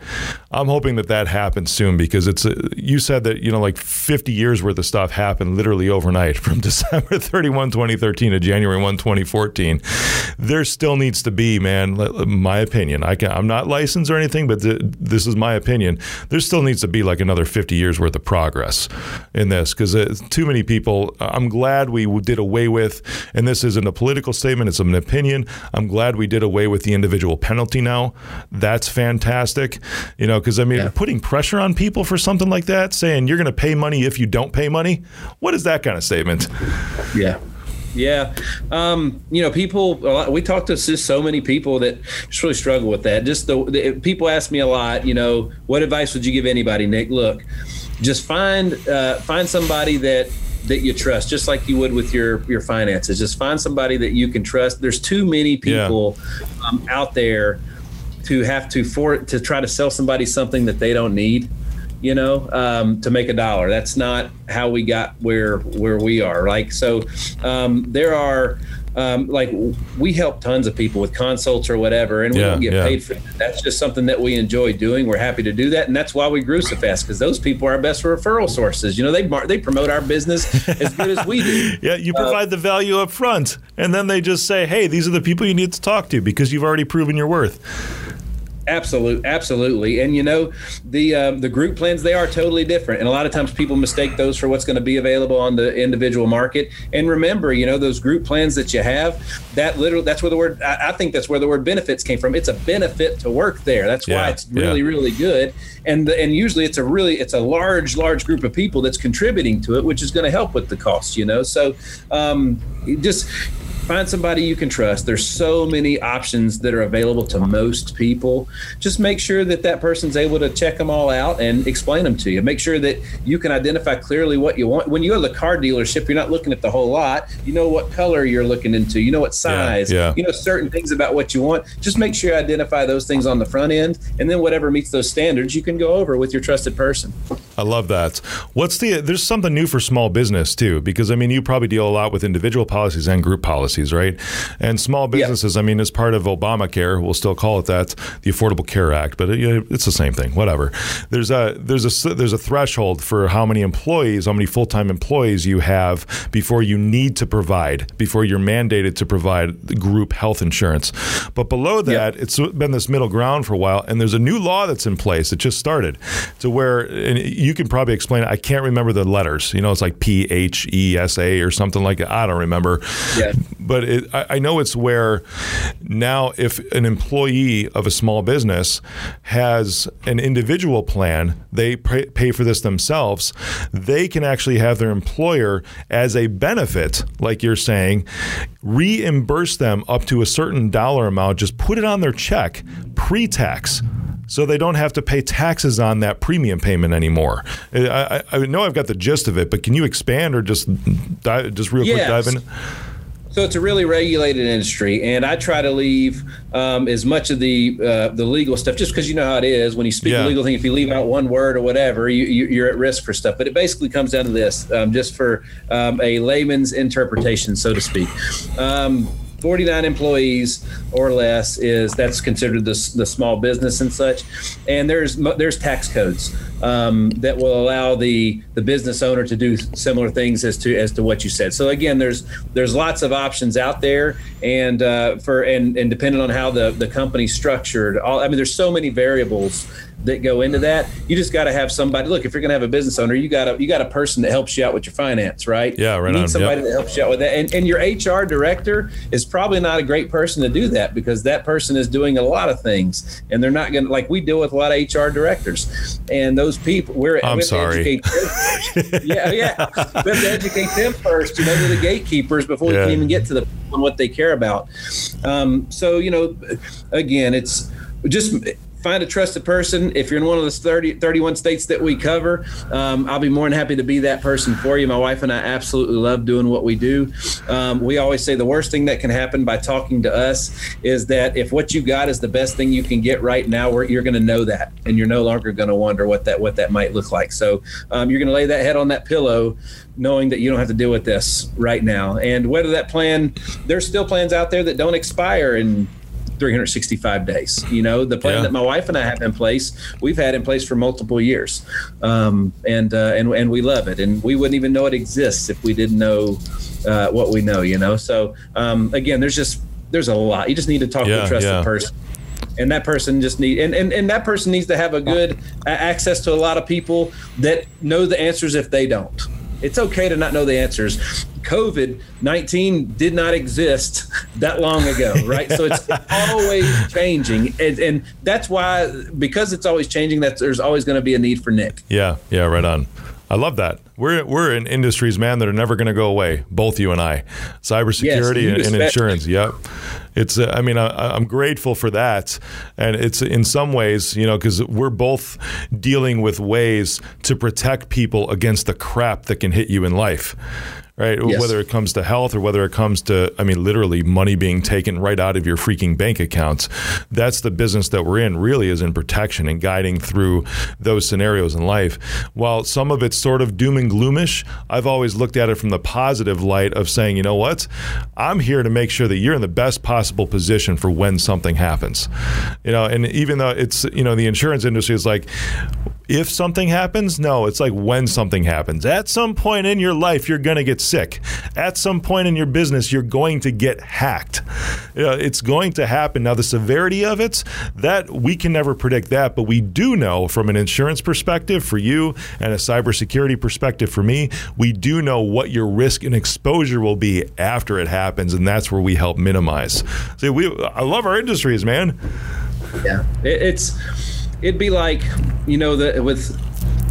I'm hoping that that happens soon because it's. A, you said that you know like 50 years worth of stuff happened literally overnight [LAUGHS] from December 31, 2013 to January 1, 2014. There still needs to be, man. My opinion. I can, I'm not licensed or anything, but th- this is my opinion. There still needs to be like another 50 years worth of progress in this because uh, too many people. I'm glad we did away with, and this isn't a political statement, it's an opinion. I'm glad we did away with the individual penalty now. That's fantastic. You know, because I mean, yeah. putting pressure on people for something like that, saying you're going to pay money if you don't pay money, what is that kind of statement? Yeah. Yeah, um, you know, people. We talk to just so many people that just really struggle with that. Just the, the, people ask me a lot. You know, what advice would you give anybody, Nick? Look, just find uh, find somebody that that you trust, just like you would with your your finances. Just find somebody that you can trust. There's too many people yeah. um, out there to have to for to try to sell somebody something that they don't need you know, um, to make a dollar. That's not how we got where where we are. Like so, um, there are um, like we help tons of people with consults or whatever, and we yeah, don't get yeah. paid for that. That's just something that we enjoy doing. We're happy to do that, and that's why we grew so fast because those people are our best referral sources. You know, they they promote our business as good as we do. [LAUGHS] yeah, you provide uh, the value up front, and then they just say, "Hey, these are the people you need to talk to because you've already proven your worth." Absolutely, absolutely. And you know, the um, the group plans they are totally different, and a lot of times people mistake those for what's going to be available on the individual market. And remember, you know, those group plans that you have, that literally that's where the word I, I think that's where the word benefits came from. It's a benefit to work there. That's why yeah, it's really, yeah. really good. And the, and usually it's a really it's a large, large group of people that's contributing to it, which is going to help with the cost. You know, so um, just find somebody you can trust. There's so many options that are available to most people. Just make sure that that person's able to check them all out and explain them to you. Make sure that you can identify clearly what you want. When you go to the car dealership, you're not looking at the whole lot. You know what color you're looking into. You know what size. Yeah, yeah. You know certain things about what you want. Just make sure you identify those things on the front end, and then whatever meets those standards, you can go over with your trusted person. I love that. What's the? There's something new for small business too, because I mean, you probably deal a lot with individual policies and group policies right? And small businesses, yeah. I mean, as part of Obamacare, we'll still call it that, the Affordable Care Act, but uh, it, it's the same thing. Whatever. There's a there's a there's a threshold for how many employees, how many full time employees you have before you need to provide, before you're mandated to provide group health insurance. But below that, yeah. it's been this middle ground for a while, and there's a new law that's in place. It just started to where, and you can probably explain. It. I can't remember the letters. You know, it's like P H E S A or something like that. I don't remember. Yeah but it, I, I know it's where now if an employee of a small business has an individual plan, they pay, pay for this themselves. They can actually have their employer as a benefit, like you're saying, reimburse them up to a certain dollar amount. Just put it on their check pre-tax so they don't have to pay taxes on that premium payment anymore. I, I, I know I've got the gist of it, but can you expand or just dive, just real yes. quick dive in? So it's a really regulated industry, and I try to leave um, as much of the uh, the legal stuff, just because you know how it is when you speak Yeah. a legal thing. If you leave out one word or whatever, you, you're at risk for stuff. But it basically comes down to this, um, just for um, a layman's interpretation, so to speak. Um, 49 employees or less is that's considered the, the small business and such. And there's there's tax codes um, that will allow the the business owner to do similar things as to as to what you said. So again there's there's lots of options out there and uh, for and and depending on how the the company's structured all i mean there's so many variables that go into that you just got to have somebody look if you're going to have a business owner you got a you got a person that helps you out with your finance right Yeah, right you need on. somebody Yep. that helps you out with that. And, and your HR director is probably not a great person to do that because that person is doing a lot of things and they're not going to, like we deal with a lot of HR directors and those people, we're, I'm we sorry. educate them first. [LAUGHS] yeah, yeah. We have to educate them first, you know, they're the gatekeepers before we can even get to the on what they care about. Um, so, you know, again, it's just find a trusted person. If you're in one of the 30, 31 states that we cover, um, I'll be more than happy to be that person for you. My wife and I absolutely love doing what we do. Um, we always say the worst thing that can happen by talking to us is that if what you got is the best thing you can get right now, you're going to know that, and you're no longer going to wonder what that what that might look like. So um, you're going to lay that head on that pillow, knowing that you don't have to deal with this right now. And whether that plan, there's still plans out there that don't expire in 365 days. You know, the plan Yeah. that my wife and I have in place, we've had in place for multiple years, um, and uh, and and we love it. And we wouldn't even know it exists if we didn't know uh, what we know. You know, so um, again, there's just there's a lot. You just need to talk to a trusted yeah. person. And that person just need and, and, and that person needs to have a good access to a lot of people that know the answers if they don't. It's okay to not know the answers. COVID 19 did not exist [LAUGHS] that long ago, right? So it's [LAUGHS] always changing. And, and that's why, because it's always changing, that there's always going to be a need for Nick. Yeah, yeah, right on. I love that. We're we're in industries, man, that are never going to go away. Both you and I, cybersecurity you and, and insurance. Yep. It's. Uh, I mean, I, I'm grateful for that, and it's in some ways, you know, because we're both dealing with ways to protect people against the crap that can hit you in life. Right, Yes. whether it comes to health or whether it comes to, I mean, literally money being taken right out of your freaking bank accounts. That's the business that we're in, really, is in protection and guiding through those scenarios in life. While some of it's sort of doom and gloomish, I've always looked at it from the positive light of saying, you know what? I'm here to make sure that you're in the best possible position for when something happens. You know, and even though it's, you know, the insurance industry is like, if something happens, no, it's like when something happens. At some point in your life, you're going to get sick. At some point in your business, you're going to get hacked. Uh, it's going to happen. Now, the severity of it, that we can never predict that, but we do know from an insurance perspective for you and a cybersecurity perspective for me, we do know what your risk and exposure will be after it happens, and that's where we help minimize. See, we I love our industries, man. Yeah, it's it'd be like you know the with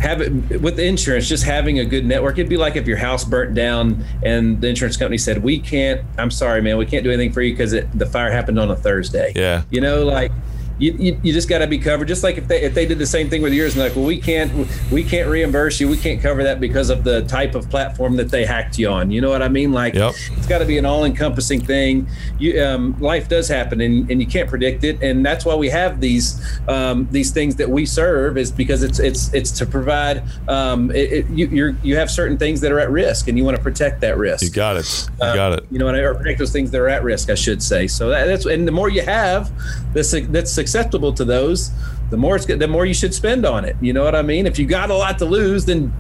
having with the insurance just having a good network it'd be like if your house burnt down and the insurance company said we can't i'm sorry man we can't do anything for you because the fire happened on a thursday Yeah. you know like you, you, you just got to be covered just like if they if they did the same thing with yours and like well we can't we can't reimburse you we can't cover that because of the type of platform that they hacked you on you know what i mean like Yep. it's got to be an all-encompassing thing you um, life does happen and, and you can't predict it and that's why we have these um, these things that we serve is because it's it's it's to provide um, it, it, you you're, you have certain things that are at risk and you want to protect that risk You got it. You got it. you know, and or protect those things that are at risk, I should say. So that, that's and the more you have that's that's acceptable to those, the more it's the more you should spend on it. You know what I mean? If you got a lot to lose, then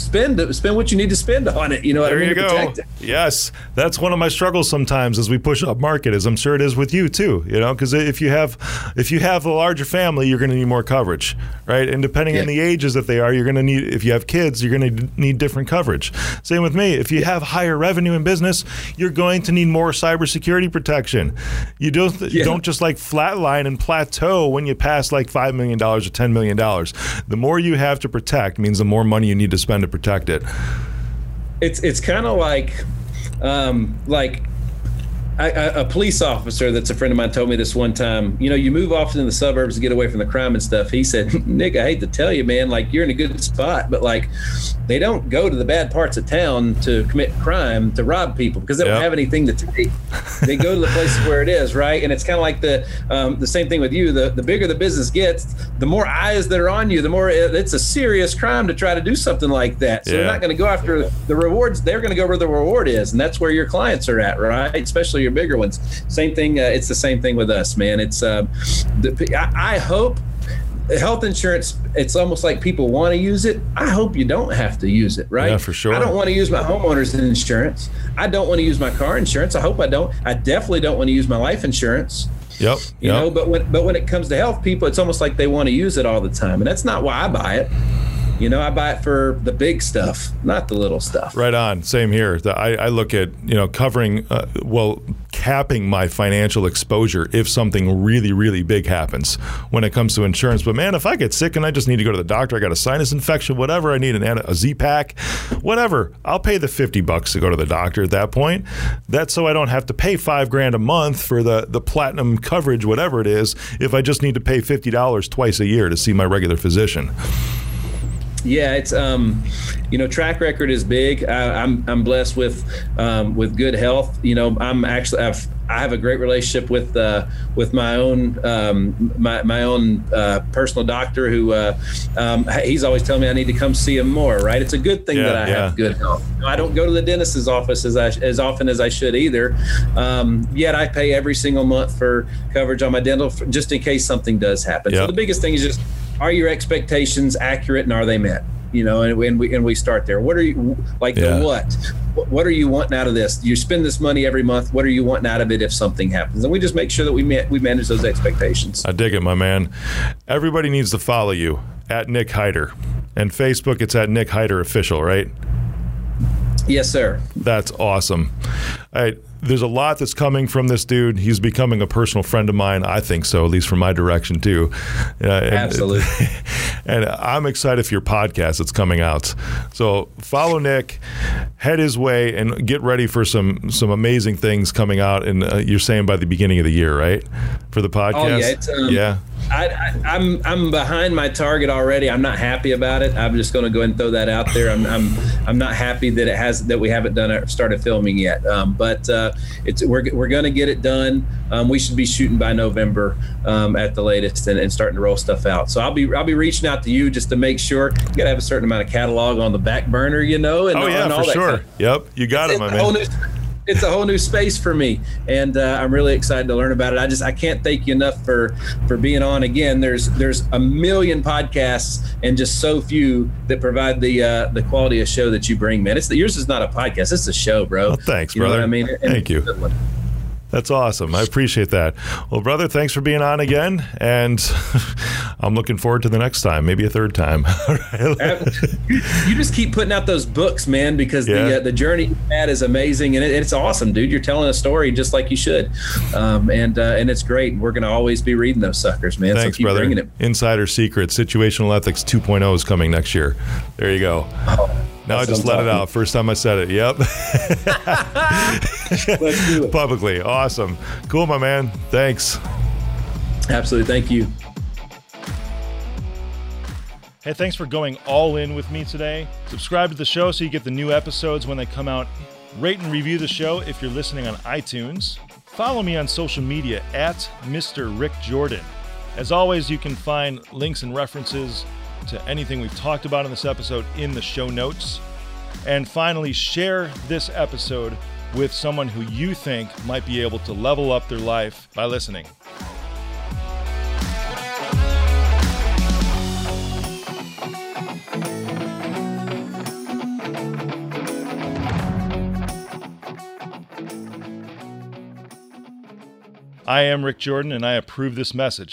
spend spend what you need to spend on it. You know There I mean? you go. Yes, that's one of my struggles sometimes as we push up market. As I'm sure it is with you too. You know, because if you have if you have a larger family, you're going to need more coverage, right? And depending on the ages that they are, you're going to need. If you have kids, you're going to need different coverage. Same with me. If you have higher revenue in business, you're going to need more cybersecurity protection. You don't you don't just like flatline and plateau when you pass like five million dollars or ten million dollars. The more you have to protect means the more money you need to spend to protect it. It's it's kind of like um, like a, a, police officer that's a friend of mine told me this one time. You know, you move off in the suburbs to get away from the crime and stuff. He said, [LAUGHS] "Nick, I hate to tell you, man, like you're in a good spot, but like they don't go to the bad parts of town to commit crime to rob people because they don't have anything to take. they go to the places where it is, right? And it's kind of like the um, the same thing with you. The the bigger the business gets, the more eyes that are on you, the more it, it's a serious crime to try to do something like that. So yeah. they're not going to go after the rewards. They're going to go where the reward is, and that's where your clients are at, right? Especially your bigger ones. Same thing. Uh, it's the same thing with us, man. It's uh, the, I, I hope health insurance it's almost like people want to use it i hope you don't have to use it right yeah for sure i don't want to use my homeowners insurance i don't want to use my car insurance i hope i don't i definitely don't want to use my life insurance Yep. You yep. know, but when but when it comes to health, people, it's almost like they want to use it all the time, and that's not why I buy it. You know, I buy it for the big stuff, not the little stuff. Right on. Same here. I, I look at, you know, covering, uh, well, capping my financial exposure if something really, really big happens when it comes to insurance. But man, if I get sick and I just need to go to the doctor, I got a sinus infection, whatever, I need an, a Z pack, whatever, I'll pay the 50 bucks to go to the doctor at that point. That's so I don't have to pay five grand a month for the, the platinum coverage, whatever it is, if I just need to pay $50 twice a year to see my regular physician. Yeah, it's um, you know, track record is big. I, am I'm, I'm blessed with um, with good health. You know, I'm actually I've I have a great relationship with uh, with my own um, my my own uh, personal doctor who uh, um, he's always telling me I need to come see him more. Right, it's a good thing yeah, that I yeah. have good health. I don't go to the dentist's office as I, as often as I should either. Um, yet I pay every single month for coverage on my dental just in case something does happen. Yep. So the biggest thing is just are your expectations accurate and are they met? You know, and, and we and we start there. What are you like? Yeah. The what? What are you wanting out of this? You spend this money every month. What are you wanting out of it if something happens? And we just make sure that we we manage those expectations. I dig it, my man. Everybody needs to follow you at Nick Hyder, and Facebook. It's at Nick Hyder Official, right? Yes, sir. That's awesome. All right there's a lot that's coming from this dude. He's becoming a personal friend of mine. I think so, at least from my direction too. Uh, and, Absolutely. [LAUGHS] And I'm excited for your podcast that's coming out. So follow Nick, head his way, and get ready for some some amazing things coming out. And uh, you're saying by the beginning of the year, right? For the podcast. Oh, yeah. Um, yeah. I, am I'm, I'm behind my target already. I'm not happy about it. I'm just going to go ahead and throw that out there. I'm I'm, I'm not happy that it has that we haven't done it, started filming yet. Um, but uh, it's we're, we're going to get it done. Um, we should be shooting by November um, at the latest and, and, starting to roll stuff out. So I'll be I'll be reaching out to you just to make sure you got to have a certain amount of catalog on the back burner, you know. And, oh yeah, and for sure. Kind of, yep, you got it, my man it's a whole new space for me, and uh, I'm really excited to learn about it. I just I can't thank you enough for for being on again. There's there's a million podcasts and just so few that provide the uh, the quality of show that you bring, man. It's yours is not a podcast; it's a show, bro. Well, thanks, you brother. I mean, and thank you. That's awesome. I appreciate that. Well, brother, thanks for being on again, and [LAUGHS] I'm looking forward to the next time, maybe a third time. [LAUGHS] you just keep putting out those books, man, because yeah. the uh, the journey you had is amazing, and it, it's awesome, dude. You're telling a story just like you should, um, and uh, and it's great. We're gonna always be reading those suckers, man. Thanks, so brother. Insider Secret, Situational Ethics 2.0 is coming next year. There you go. Oh. Now I just let it out. First time I said it. Yep. [LAUGHS] it. Publicly. Awesome. Cool, my man. Thanks. Absolutely. Thank you. Hey, thanks for going all in with me today. Subscribe to the show so you get the new episodes when they come out. Rate and review the show if you're listening on iTunes. Follow me on social media at Mr. Rick Jordan. As always, you can find links and references to anything we've talked about in this episode in the show notes. And finally, share this episode with someone who you think might be able to level up their life by listening. I am Rick Jordan, and I approve this message.